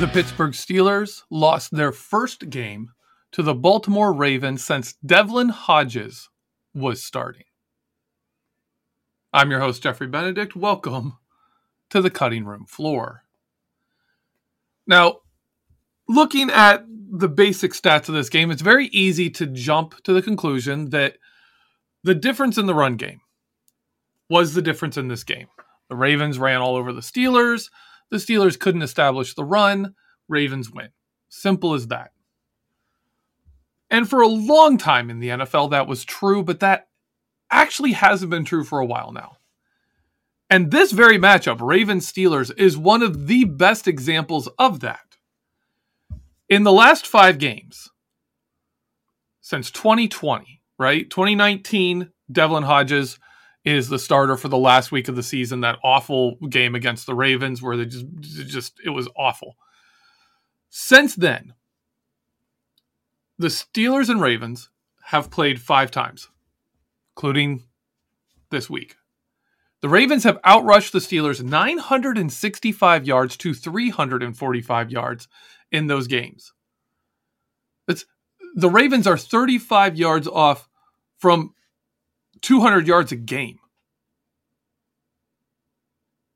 The Pittsburgh Steelers lost their first game to the Baltimore Ravens since Devlin Hodges was starting. I'm your host, Jeffrey Benedict. Welcome to the cutting room floor. Now, looking at the basic stats of this game, it's very easy to jump to the conclusion that the difference in the run game was the difference in this game. The Ravens ran all over the Steelers. The Steelers couldn't establish the run. Ravens win. Simple as that. And for a long time in the NFL, that was true, but that actually hasn't been true for a while now. And this very matchup, Ravens Steelers, is one of the best examples of that. In the last five games, since 2020, right? 2019, Devlin Hodges is the starter for the last week of the season. That awful game against the Ravens, where they just, just it was awful. Since then, the Steelers and Ravens have played five times, including this week. The Ravens have outrushed the Steelers 965 yards to 345 yards in those games. It's, the Ravens are 35 yards off from 200 yards a game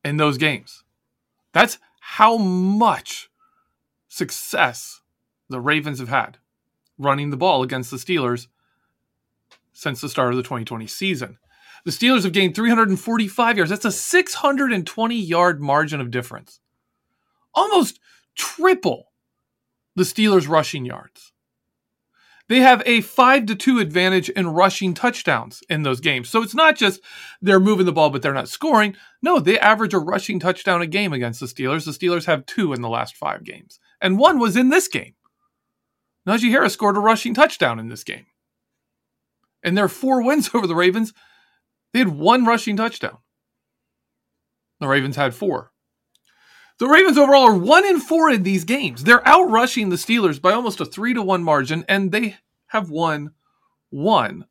in those games. That's how much success the Ravens have had running the ball against the Steelers since the start of the 2020 season. The Steelers have gained 345 yards. That's a 620 yard margin of difference. Almost triple the Steelers' rushing yards. They have a 5 to 2 advantage in rushing touchdowns in those games. So it's not just they're moving the ball but they're not scoring. No, they average a rushing touchdown a game against the Steelers. The Steelers have 2 in the last 5 games. And one was in this game. Najee Harris scored a rushing touchdown in this game. And their four wins over the Ravens, they had one rushing touchdown. The Ravens had four. The Ravens overall are one in four in these games. They're outrushing the Steelers by almost a three to one margin, and they have won one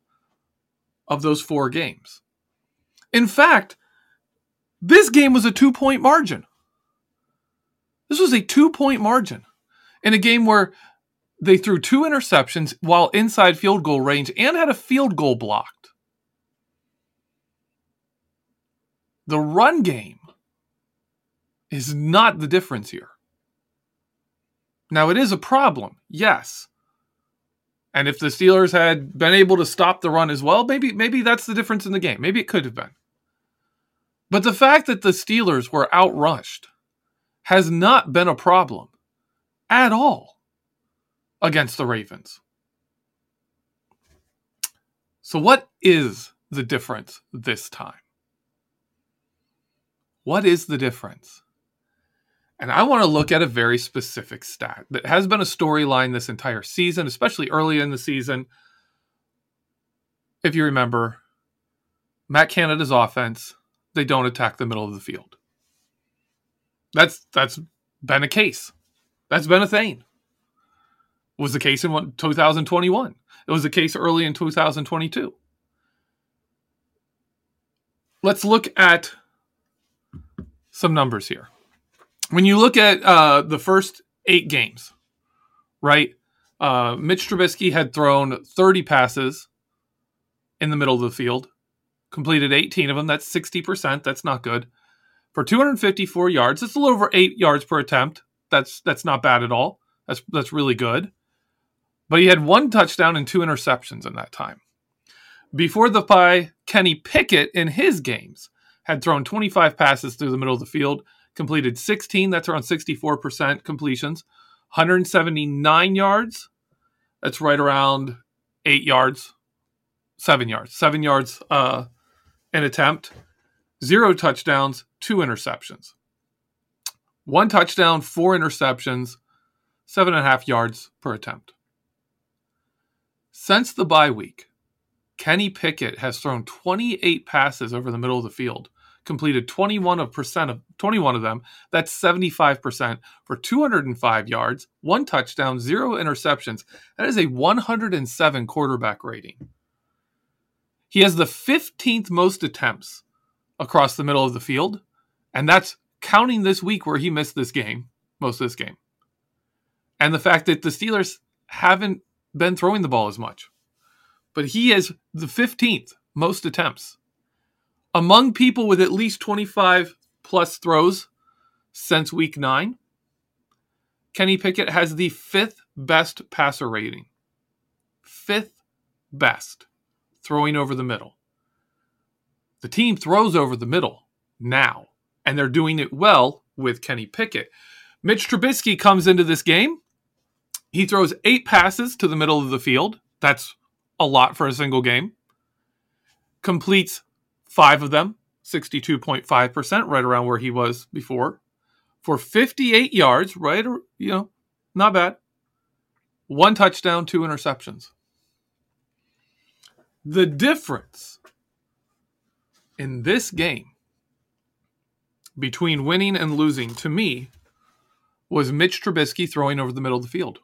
of those four games. In fact, this game was a two point margin. This was a two point margin in a game where they threw two interceptions while inside field goal range and had a field goal blocked. The run game is not the difference here. Now, it is a problem, yes. And if the Steelers had been able to stop the run as well, maybe maybe that's the difference in the game. Maybe it could have been. But the fact that the Steelers were outrushed has not been a problem at all against the Ravens. So, what is the difference this time? What is the difference? And I want to look at a very specific stat that has been a storyline this entire season, especially early in the season. If you remember, Matt Canada's offense, they don't attack the middle of the field. That's that's been a case. That's been a thing. It was the case in 2021. It was the case early in 2022. Let's look at some numbers here. When you look at uh, the first eight games, right? Uh, Mitch Trubisky had thrown 30 passes in the middle of the field, completed 18 of them. That's 60%. That's not good. For 254 yards, it's a little over eight yards per attempt. That's that's not bad at all. That's that's really good. But he had one touchdown and two interceptions in that time. Before the bye, Kenny Pickett in his games had thrown 25 passes through the middle of the field, completed 16, that's around 64% completions, 179 yards, that's right around eight yards, seven yards, seven yards uh, an attempt, zero touchdowns, two interceptions. One touchdown, four interceptions, seven and a half yards per attempt. Since the bye week, Kenny Pickett has thrown 28 passes over the middle of the field, completed 21 of percent of 21 of them. That's 75% for 205 yards, one touchdown, zero interceptions. That is a 107 quarterback rating. He has the 15th most attempts across the middle of the field, and that's counting this week where he missed this game, most of this game. And the fact that the Steelers haven't been throwing the ball as much. But he has the 15th most attempts among people with at least 25 plus throws since week nine, Kenny Pickett has the fifth best passer rating. Fifth best throwing over the middle. The team throws over the middle now, and they're doing it well with Kenny Pickett. Mitch Trubisky comes into this game. He throws eight passes to the middle of the field. That's a lot for a single game. Completes five of them, 62.5%, right around where he was before, for 58 yards, right? You know, not bad. One touchdown, two interceptions. The difference in this game between winning and losing to me was Mitch Trubisky throwing over the middle of the field.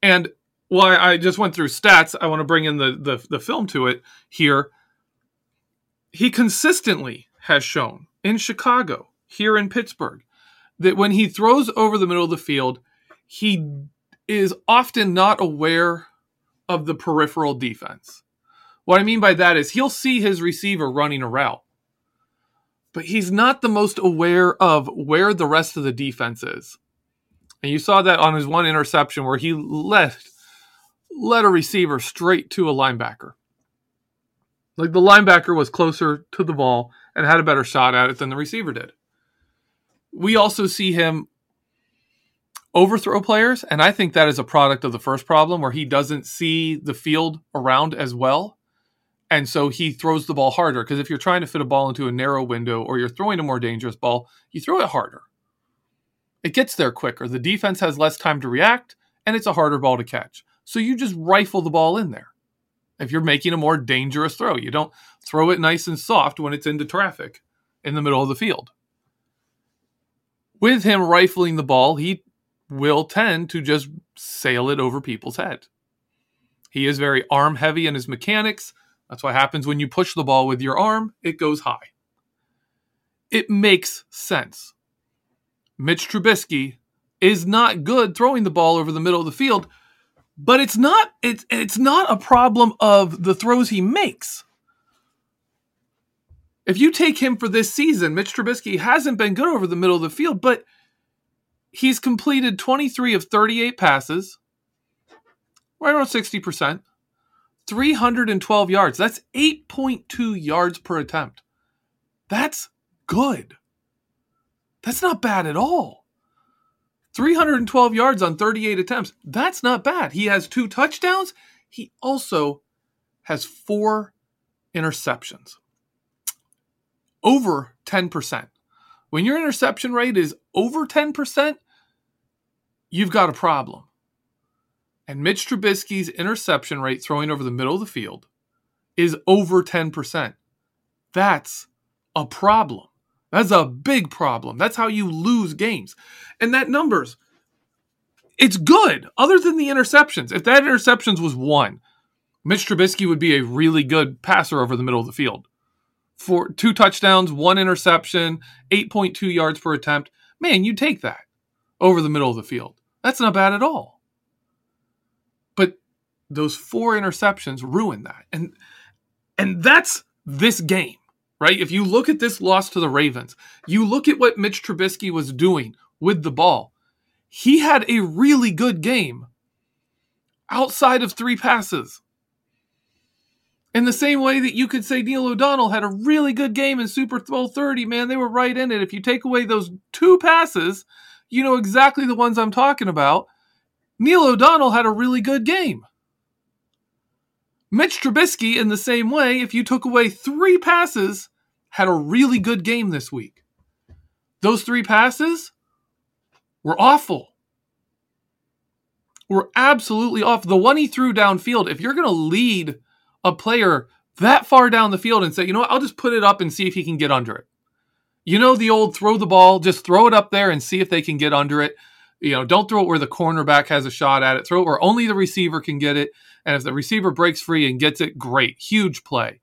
And while I just went through stats, I want to bring in the, the, the film to it here he consistently has shown in Chicago, here in Pittsburgh, that when he throws over the middle of the field, he is often not aware of the peripheral defense. What I mean by that is he'll see his receiver running a route, but he's not the most aware of where the rest of the defense is. And you saw that on his one interception where he let let a receiver straight to a linebacker. Like the linebacker was closer to the ball and had a better shot at it than the receiver did. We also see him overthrow players, and I think that is a product of the first problem where he doesn't see the field around as well. And so he throws the ball harder because if you're trying to fit a ball into a narrow window or you're throwing a more dangerous ball, you throw it harder. It gets there quicker. The defense has less time to react, and it's a harder ball to catch. So you just rifle the ball in there if you're making a more dangerous throw. You don't throw it nice and soft when it's into traffic in the middle of the field. With him rifling the ball, he will tend to just sail it over people's head. He is very arm heavy in his mechanics. That's what happens when you push the ball with your arm, it goes high. It makes sense. Mitch Trubisky is not good throwing the ball over the middle of the field but it's not it's it's not a problem of the throws he makes. If you take him for this season, Mitch Trubisky hasn't been good over the middle of the field, but he's completed 23 of 38 passes, right around 60%, 312 yards. That's 8.2 yards per attempt. That's good. That's not bad at all. 312 yards on 38 attempts. That's not bad. He has two touchdowns. He also has four interceptions. Over 10% When your interception rate is over 10%, you've got a problem. And Mitch Trubisky's interception rate throwing over the middle of the field is over 10%. That's a problem. That's a big problem. That's how you lose games. And that numbers, it's good, other than the interceptions. If that interceptions was one, Mitch Trubisky would be a really good passer over the middle of the field. For two touchdowns, one interception, 8.2 yards per attempt. Man, you take that over the middle of the field. That's not bad at all. But those four interceptions ruin that. And and that's this game, right? If you look at this loss to the Ravens, you look at what Mitch Trubisky was doing with the ball. He had a really good game outside of three passes. In the same way that you could say Neil O'Donnell had a really good game in Super Bowl 30, man, they were right in it. If you take away those two passes, you know exactly the ones I'm talking about. Neil O'Donnell had a really good game. Mitch Trubisky, in the same way, if you took away three passes, had a really good game this week. Those three passes were awful. Were absolutely awful. The one he threw downfield, if you're going to lead a player that far down the field and say, you know what, I'll just put it up and see if he can get under it. You know, the old throw the ball, just throw it up there and see if they can get under it. You know, don't throw it where the cornerback has a shot at it. Throw it where only the receiver can get it. And if the receiver breaks free and gets it, great. Huge play.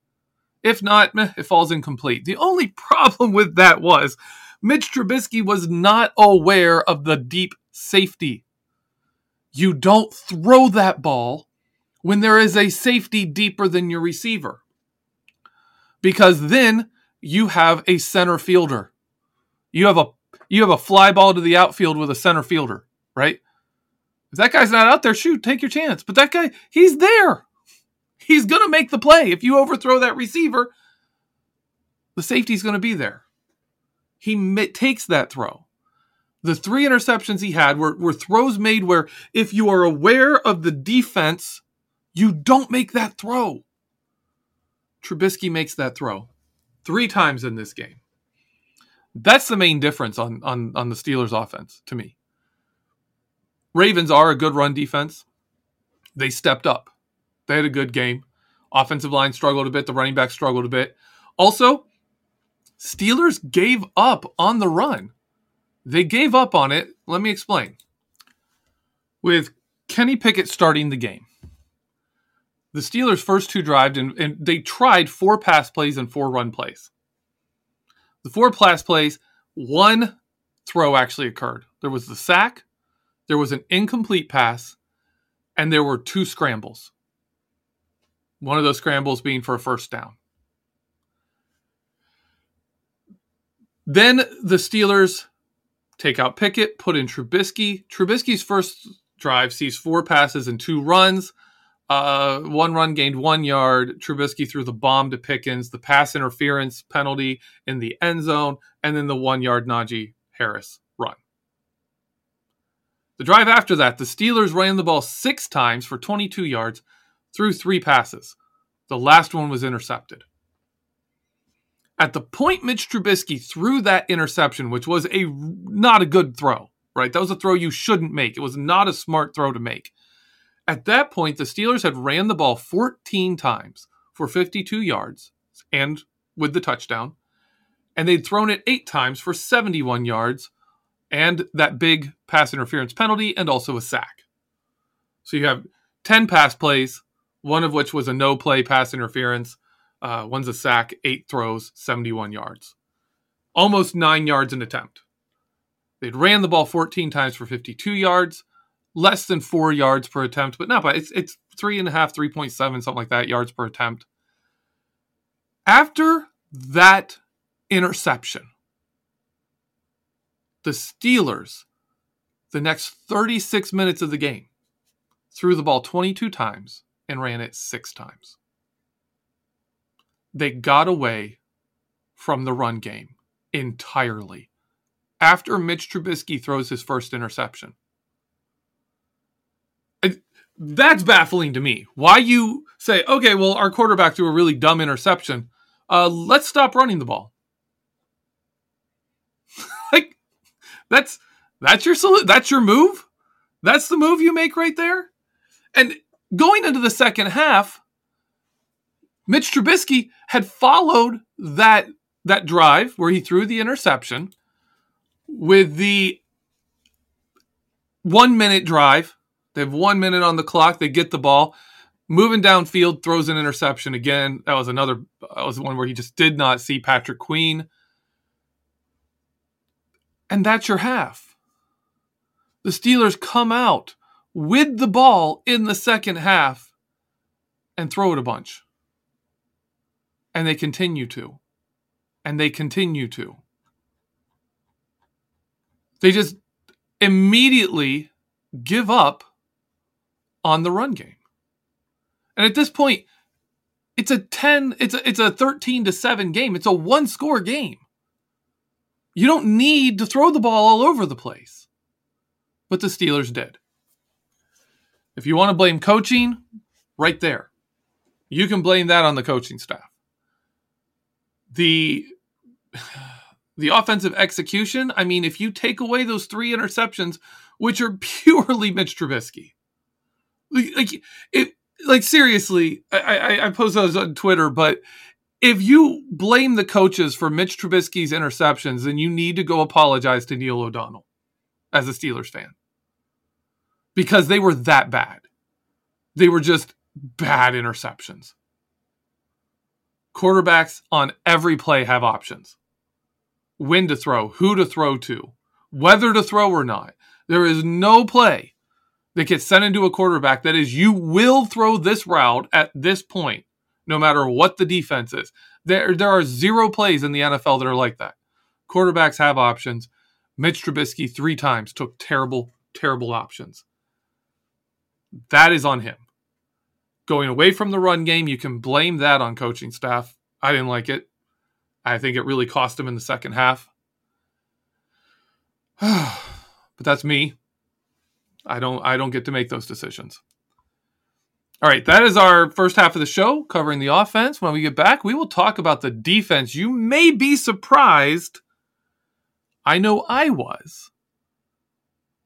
If not, meh, it falls incomplete. The only problem with that was Mitch Trubisky was not aware of the deep safety. You don't throw that ball when there is a safety deeper than your receiver. Because then you have a center fielder. You have a you have a fly ball to the outfield with a center fielder, right? If that guy's not out there, shoot, take your chance. But that guy, he's there. He's going to make the play. If you overthrow that receiver, the safety's going to be there. He takes that throw. The three interceptions he had were, were throws made where if you are aware of the defense you don't make that throw. Trubisky makes that throw three times in this game. That's the main difference on, on, on the Steelers offense to me. Ravens are a good run defense. They stepped up. They had a good game. Offensive line struggled a bit. The running back struggled a bit. Also, Steelers gave up on the run. They gave up on it. Let me explain. With Kenny Pickett starting the game, the Steelers' first two drives, and, and they tried four pass plays and four run plays. The four pass plays, one throw actually occurred. There was the sack, there was an incomplete pass, and there were two scrambles. One of those scrambles being for a first down. Then the Steelers take out Pickett, put in Trubisky. Trubisky's first drive sees four passes and two runs. Uh, one run gained one yard. Trubisky threw the bomb to Pickens, the pass interference penalty in the end zone, and then the one yard Najee Harris. The drive after that, the Steelers ran the ball six times for 22 yards through three passes. The last one was intercepted. At the point Mitch Trubisky threw that interception, which was a not a good throw, right? That was a throw you shouldn't make. It was not a smart throw to make. At that point, the Steelers had ran the ball 14 times for 52 yards and with the touchdown, and they'd thrown it eight times for 71 yards and that big pass interference penalty and also a sack. So you have 10 pass plays, one of which was a no play pass interference, uh, one's a sack, eight throws, 71 yards. Almost nine yards an attempt. They'd ran the ball 14 times for 52 yards less than four yards per attempt, but not by it's it's three and a half, three point seven, something like that yards per attempt. After that interception, the Steelers, the next 36 minutes of the game, threw the ball 22 times and ran it six times. They got away from the run game entirely after Mitch Trubisky throws his first interception that's baffling to me. Why you say, okay, well, our quarterback threw a really dumb interception. Uh, let's stop running the ball. That's that's your solu- that's your move. That's the move you make right there. And going into the second half, Mitch Trubisky had followed that that drive where he threw the interception with the one minute drive. They have one minute on the clock. They get the ball, moving downfield, throws an interception again. That was another. That was one where he just did not see Patrick Queen, and that's your half. The Steelers come out with the ball in the second half and throw it a bunch. And they continue to. And they continue to. They just immediately give up on the run game. And at this point, it's a 10, it's a, it's a 13 to 7 game. It's a one score game. You don't need to throw the ball all over the place. But the Steelers did. If you want to blame coaching, right there. You can blame that on the coaching staff. The the offensive execution, I mean, if you take away those three interceptions, which are purely Mitch Trubisky, like it, like seriously, I, I, I post those on Twitter, but if you blame the coaches for Mitch Trubisky's interceptions, then you need to go apologize to Neil O'Donnell as a Steelers fan because they were that bad. They were just bad interceptions. Quarterbacks on every play have options when to throw, who to throw to, whether to throw or not. There is no play that gets sent into a quarterback that is, you will throw this route at this point, no matter what the defense is. There, there are zero plays in the NFL that are like that. Quarterbacks have options. Mitch Trubisky three times took terrible, terrible options. That is on him. Going away from the run game, you can blame that on coaching staff. I didn't like it. I think it really cost him in the second half. but that's me. I don't I don't get to make those decisions. All right, that is our first half of the show covering the offense. When we get back, we will talk about the defense. You may be surprised. I know I was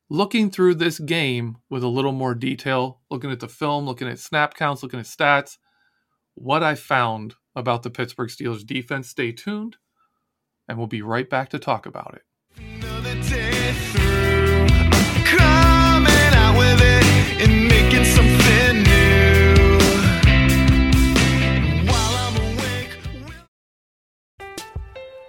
looking through this game with a little more detail, looking at the film, looking at snap counts, looking at stats, what I found about the Pittsburgh Steelers defense. Stay tuned, and we'll be right back to talk about it.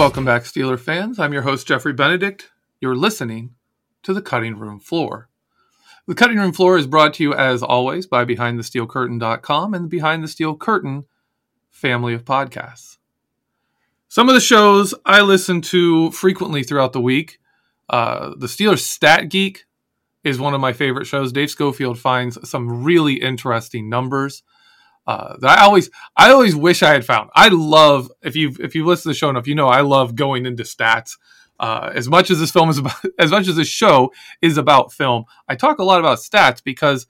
Welcome back, Steeler fans. I'm your host, Jeffrey Benedict. You're listening to the Cutting Room Floor. The Cutting Room Floor is brought to you, as always, by BehindTheSteelCurtain.com and the Behind the Steel Curtain family of podcasts. Some of the shows I listen to frequently throughout the week. Uh, the Steelers Stat Geek is one of my favorite shows. Dave Schofield finds some really interesting numbers uh, that I always I always wish I had found. I love if you if you listen to the show enough, you know I love going into stats. Uh, as much as this film is about, as much as this show is about film, I talk a lot about stats because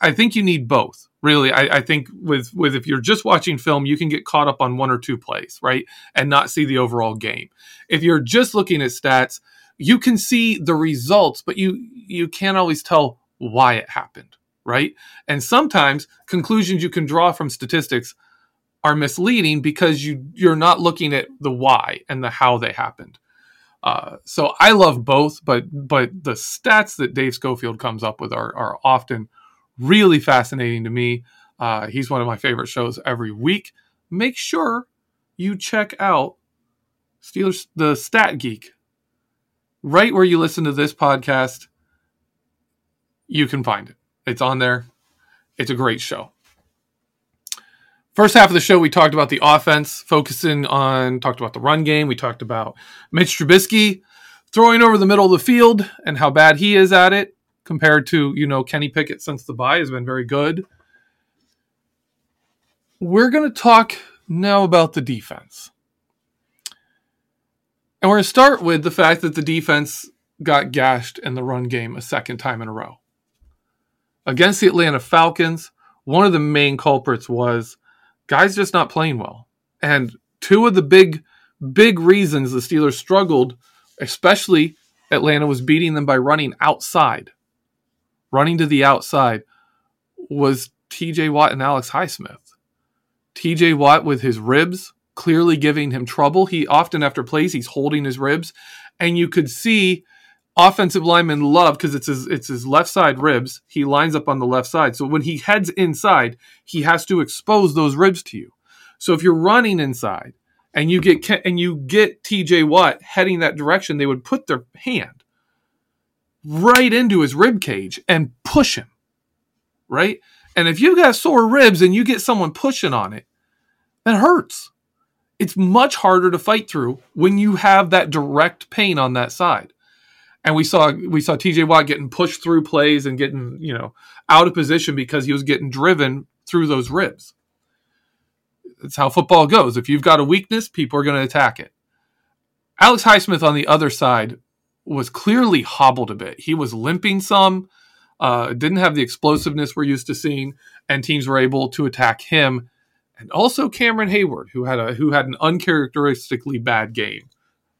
I think you need both. Really, I, I think with with if you're just watching film, you can get caught up on one or two plays, right, and not see the overall game. If you're just looking at stats, you can see the results, but you you can't always tell why it happened, right? And sometimes conclusions you can draw from statistics are misleading because you you're not looking at the why and the how they happened. Uh, so I love both, but but the stats that Dave Schofield comes up with are are often really fascinating to me. Uh, he's one of my favorite shows every week. Make sure you check out Steelers the Stat Geek right where you listen to this podcast. you can find it. It's on there. It's a great show. First half of the show, we talked about the offense, focusing on, talked about the run game. We talked about Mitch Trubisky throwing over the middle of the field and how bad he is at it compared to, you know, Kenny Pickett since the bye has been very good. We're going to talk now about the defense. And we're going to start with the fact that the defense got gashed in the run game a second time in a row. Against the Atlanta Falcons, one of the main culprits was guys just not playing well. And two of the big, big reasons the Steelers struggled, especially Atlanta was beating them by running outside, running to the outside, was TJ Watt and Alex Highsmith. TJ Watt with his ribs clearly giving him trouble. He often after plays he's holding his ribs, and you could see offensive lineman love because it's his it's his left side ribs. He lines up on the left side. So when he heads inside, he has to expose those ribs to you. So if you're running inside and you get and you get TJ Watt heading that direction, they would put their hand right into his rib cage and push him. Right? And if you've got sore ribs and you get someone pushing on it, that hurts. It's much harder to fight through when you have that direct pain on that side and we saw we saw TJ Watt getting pushed through plays and getting you know out of position because he was getting driven through those ribs. That's how football goes. If you've got a weakness, people are going to attack it. Alex Highsmith on the other side was clearly hobbled a bit. He was limping some, uh, didn't have the explosiveness we're used to seeing, and teams were able to attack him. And also Cameron Heyward, who had a who had an uncharacteristically bad game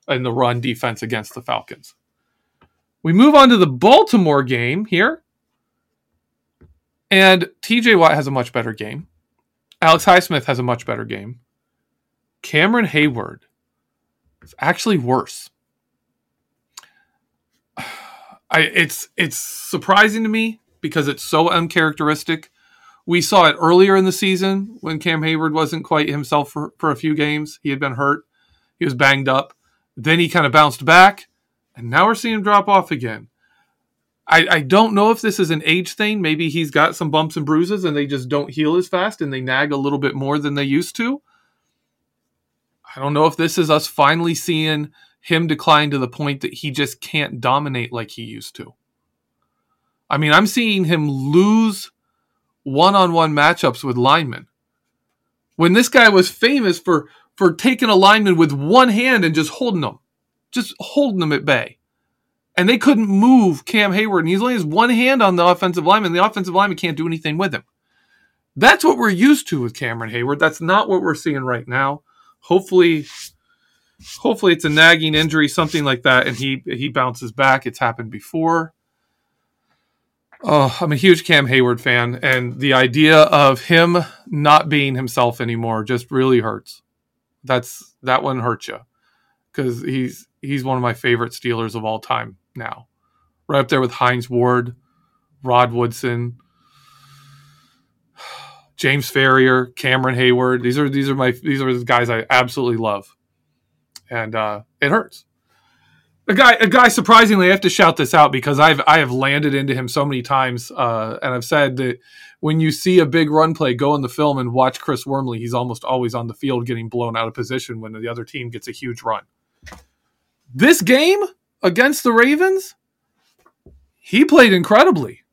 in the run defense against the Falcons. We move on to the Baltimore game here. And TJ Watt has a much better game. Alex Highsmith has a much better game. Cameron Heyward is actually worse. I, it's it's surprising to me because it's so uncharacteristic. We saw it earlier in the season when Cam Heyward wasn't quite himself for, for a few games. He had been hurt. He was banged up. Then he kind of bounced back and now we're seeing him drop off again. I, I don't know if this is an age thing. Maybe he's got some bumps and bruises and they just don't heal as fast and they nag a little bit more than they used to. I don't know if this is us finally seeing him decline to the point that he just can't dominate like he used to. I mean, I'm seeing him lose one on one matchups with linemen. When this guy was famous for, for taking a lineman with one hand and just holding them just holding them at bay. And they couldn't move Cam Heyward, And he's only has one hand on the offensive lineman. The offensive lineman can't do anything with him. That's what we're used to with Cameron Heyward. That's not what we're seeing right now. Hopefully, hopefully it's a nagging injury, something like that, and he he bounces back. It's happened before. Oh, I'm a huge Cam Heyward fan, and the idea of him not being himself anymore just really hurts. That's that one hurts you because he's he's one of my favorite Steelers of all time now. Right up there with Hines Ward, Rod Woodson, James Farrior, Cameron Heyward. These are these are my these are the guys I absolutely love. And uh, it hurts. A guy, a guy. Surprisingly, I have to shout this out because I've I have landed into him so many times, uh, and I've said that when you see a big run play, go in the film and watch Chris Wormley. He's almost always on the field getting blown out of position when the other team gets a huge run. This game against the Ravens, he played incredibly.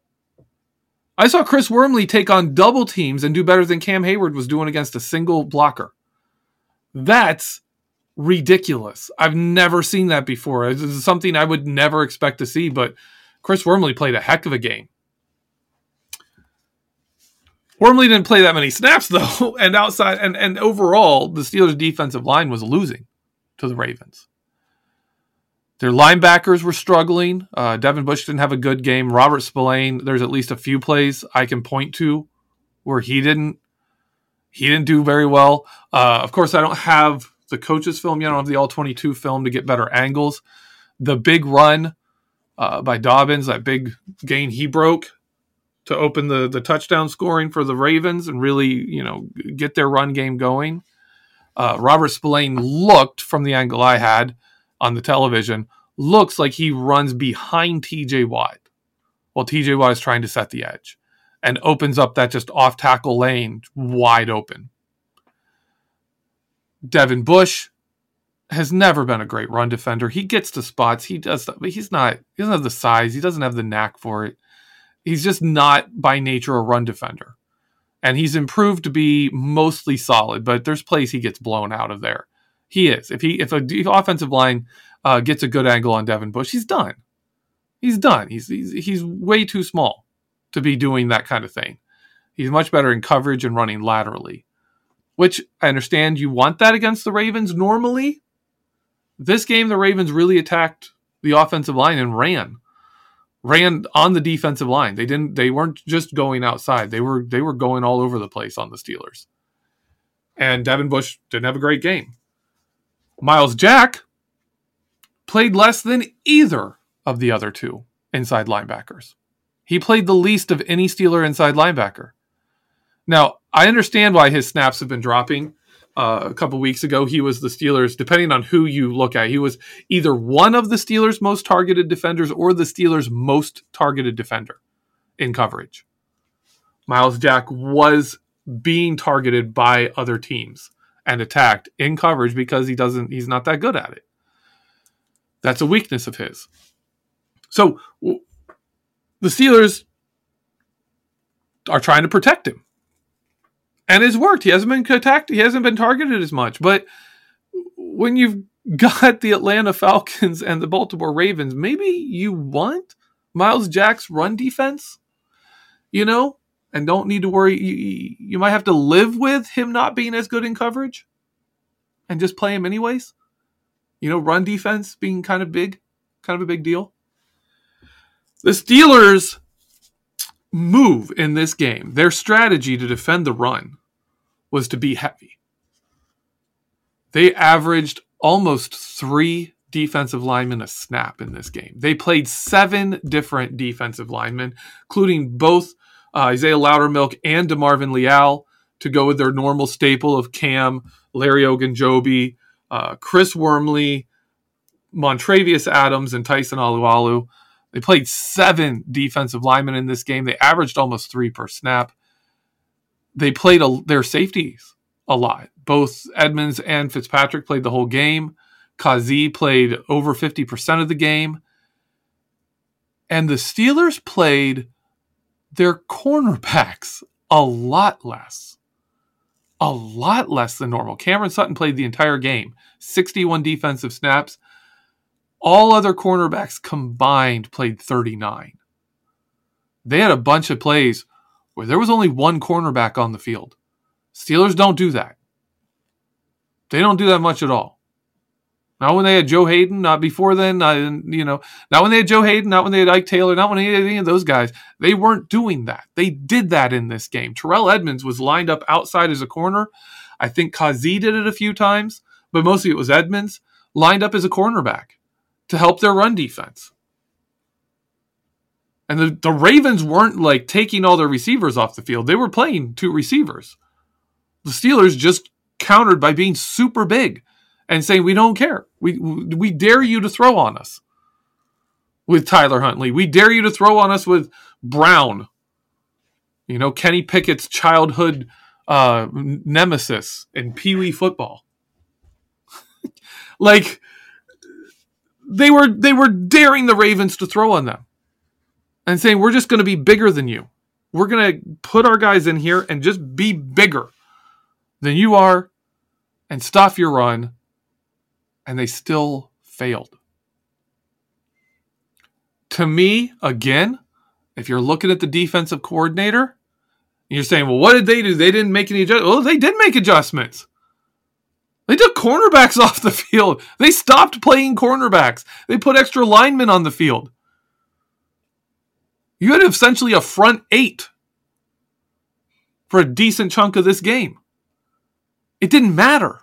I saw Chris Wormley take on double teams and do better than Cam Heyward was doing against a single blocker. That's ridiculous. I've never seen that before. Is something I would never expect to see, but Chris Wormley played a heck of a game. Wormley didn't play that many snaps though, and outside and, and overall, the Steelers' defensive line was losing to the Ravens. Their linebackers were struggling. Uh, Devin Bush didn't have a good game. Robert Spillane, there's at least a few plays I can point to where he didn't he didn't do very well. Uh, of course, I don't have the coaches film yet. I don't have the all 22 film to get better angles. The big run uh, by Dobbins, that big gain he broke to open the the touchdown scoring for the Ravens and really you know get their run game going. Uh, Robert Spillane looked from the angle I had on the television looks like he runs behind TJ Watt while TJ Watt is trying to set the edge and opens up that just off tackle lane wide open. Devin Bush has never been a great run defender. He gets to spots. He does, but he's not. He doesn't have the size. He doesn't have the knack for it. He's just not by nature a run defender, and he's improved to be mostly solid. But there's plays he gets blown out of there. He is. If he if a offensive line uh, gets a good angle on Devin Bush, he's done. He's done. He's, he's he's way too small to be doing that kind of thing. He's much better in coverage and running laterally, which I understand you want that against the Ravens normally this game, the Ravens really attacked the offensive line and ran, ran on the defensive line. They didn't. They weren't just going outside. They were they were going all over the place on the Steelers. And Devin Bush didn't have a great game. Myles Jack played less than either of the other two inside linebackers. He played the least of any Steeler inside linebacker. Now, I understand why his snaps have been dropping uh, a couple weeks ago, he was the Steelers, depending on who you look at, he was either one of the Steelers' most targeted defenders or the Steelers' most targeted defender in coverage. Myles Jack was being targeted by other teams and attacked in coverage because he doesn't he's not that good at it. That's a weakness of his. So the Steelers are trying to protect him and it's worked. He hasn't been attacked. He hasn't been targeted as much. But when you've got the Atlanta Falcons and the Baltimore Ravens, maybe you want Myles Jack's run defense, you know, and don't need to worry. You, you might have to live with him not being as good in coverage and just play him anyways. You know, run defense being kind of big, kind of a big deal. The Steelers move in this game, their strategy to defend the run was to be heavy. They averaged almost three defensive linemen a snap in this game. They played seven different defensive linemen, including both uh, Isaiah Loudermilk and DeMarvin Leal to go with their normal staple of Cam, Larry Ogunjobi, uh, Chris Wormley, Montravius Adams, and Tyson Alualu. They played seven defensive linemen in this game. They averaged almost three per snap. They played a, their safeties a lot. Both Edmunds and Fitzpatrick played the whole game. Kazee played over 50% of the game. And the Steelers played their cornerbacks a lot less. A lot less than normal. Cameron Sutton played the entire game, 61 defensive snaps. All other cornerbacks combined played 39. They had a bunch of plays where there was only one cornerback on the field. Steelers don't do that. They don't do that much at all. Not when they had Joe Haden, not before then, not, you know, not when they had Joe Haden, not when they had Ike Taylor, not when they had any of those guys. They weren't doing that. They did that in this game. Terrell Edmunds was lined up outside as a corner. I think Kazee did it a few times, but mostly it was Edmunds lined up as a cornerback to help their run defense. And the, the Ravens weren't like taking all their receivers off the field. They were playing two receivers. The Steelers just countered by being super big and saying, We don't care. We, we dare you to throw on us with Tyler Huntley. We dare you to throw on us with Brown. You know, Kenny Pickett's childhood uh, nemesis in Pee Wee football. like, they were they were daring the Ravens to throw on them and saying we're just going to be bigger than you. We're going to put our guys in here and just be bigger than you are and stop your run and they still failed. To me, again, if you're looking at the defensive coordinator, you're saying, well, what did they do? They didn't make any adjustments. Well, they did make adjustments. They took cornerbacks off the field. They stopped playing cornerbacks. They put extra linemen on the field. You had essentially a front eight for a decent chunk of this game. It didn't matter.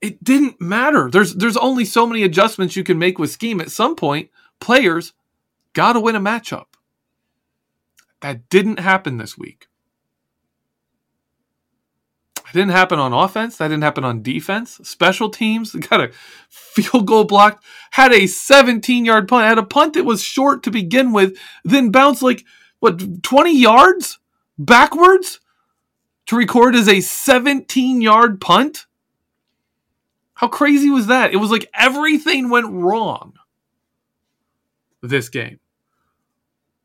It didn't matter. There's there's only so many adjustments you can make with scheme. At some point, players got to win a matchup. That didn't happen this week. It didn't happen on offense. That didn't happen on defense. Special teams got a field goal blocked. Had a 17 yard punt. Had a punt that was short to begin with, then bounced like what 20 yards backwards to record as a 17 yard punt. How crazy was that? It was like everything went wrong this game,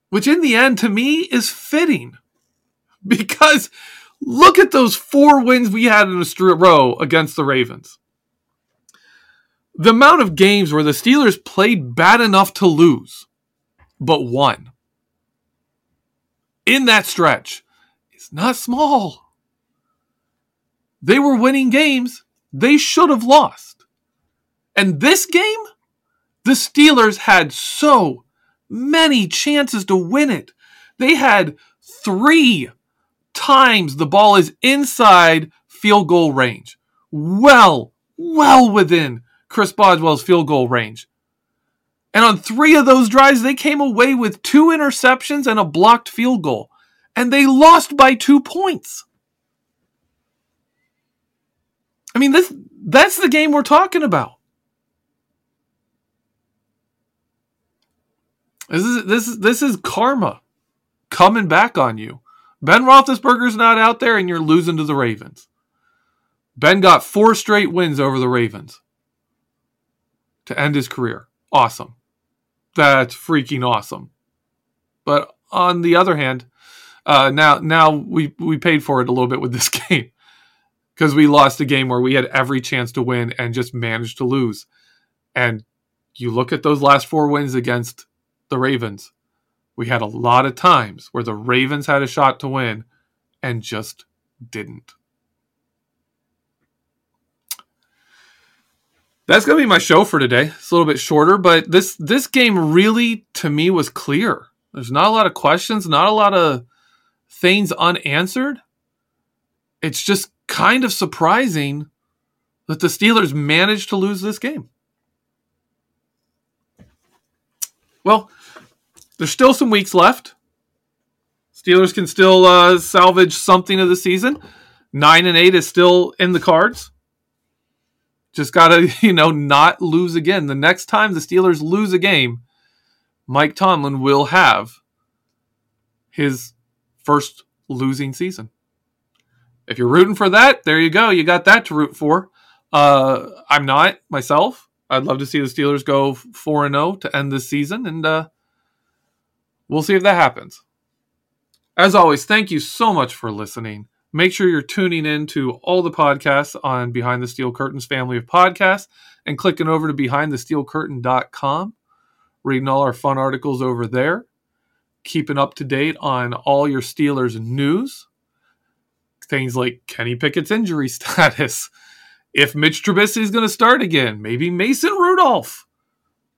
which in the end to me is fitting because Look at those four wins we had in a row against the Ravens. The amount of games where the Steelers played bad enough to lose, but won in that stretch is not small. They were winning games they should have lost. And this game, the Steelers had so many chances to win it. They had three times the ball is inside field goal range. Well, well within Chris Boswell's field goal range. And on three of those drives, they came away with two interceptions and a blocked field goal. And they lost by two points. I mean, this that's the game we're talking about. This is this is this is karma coming back on you. Ben Roethlisberger's not out there, and you're losing to the Ravens. Ben got four straight wins over the Ravens to end his career. Awesome. That's freaking awesome. But on the other hand, uh, now now we we paid for it a little bit with this game because we lost a game where we had every chance to win and just managed to lose. And you look at those last four wins against the Ravens we had a lot of times where the Ravens had a shot to win and just didn't. That's going to be my show for today. It's a little bit shorter, but this this game really to me was clear. There's not a lot of questions, not a lot of things unanswered. It's just kind of surprising that the Steelers managed to lose this game. Well, there's still some weeks left. Steelers can still uh, salvage something of the season. Nine and eight is still in the cards. Just gotta, you know, not lose again. The next time the Steelers lose a game, Mike Tomlin will have his first losing season. If you're rooting for that, there you go. You got that to root for. Uh, I'm not myself. I'd love to see the Steelers go four and zero oh to end this season, and uh, We'll see if that happens. As always, thank you so much for listening. Make sure you're tuning in to all the podcasts on Behind the Steel Curtains family of podcasts and clicking over to behindthesteelcurtain.com, reading all our fun articles over there, keeping up to date on all your Steelers news, things like Kenny Pickett's injury status, if Mitch Trubisky is going to start again, maybe Mason Rudolph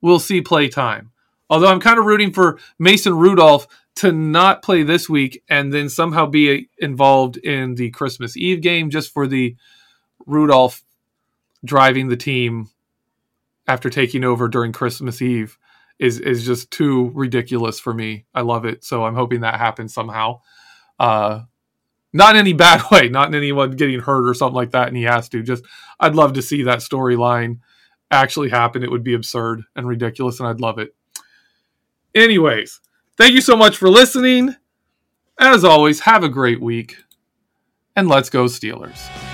will see play time. Although I'm kind of rooting for Mason Rudolph to not play this week and then somehow be involved in the Christmas Eve game just for the Rudolph driving the team after taking over during Christmas Eve is is just too ridiculous for me. I love it, so I'm hoping that happens somehow. Uh, not in any bad way, not in anyone getting hurt or something like that, and he has to. Just I'd love to see that storyline actually happen. It would be absurd and ridiculous, and I'd love it. Anyways, thank you so much for listening. As always, have a great week, and let's go, Steelers.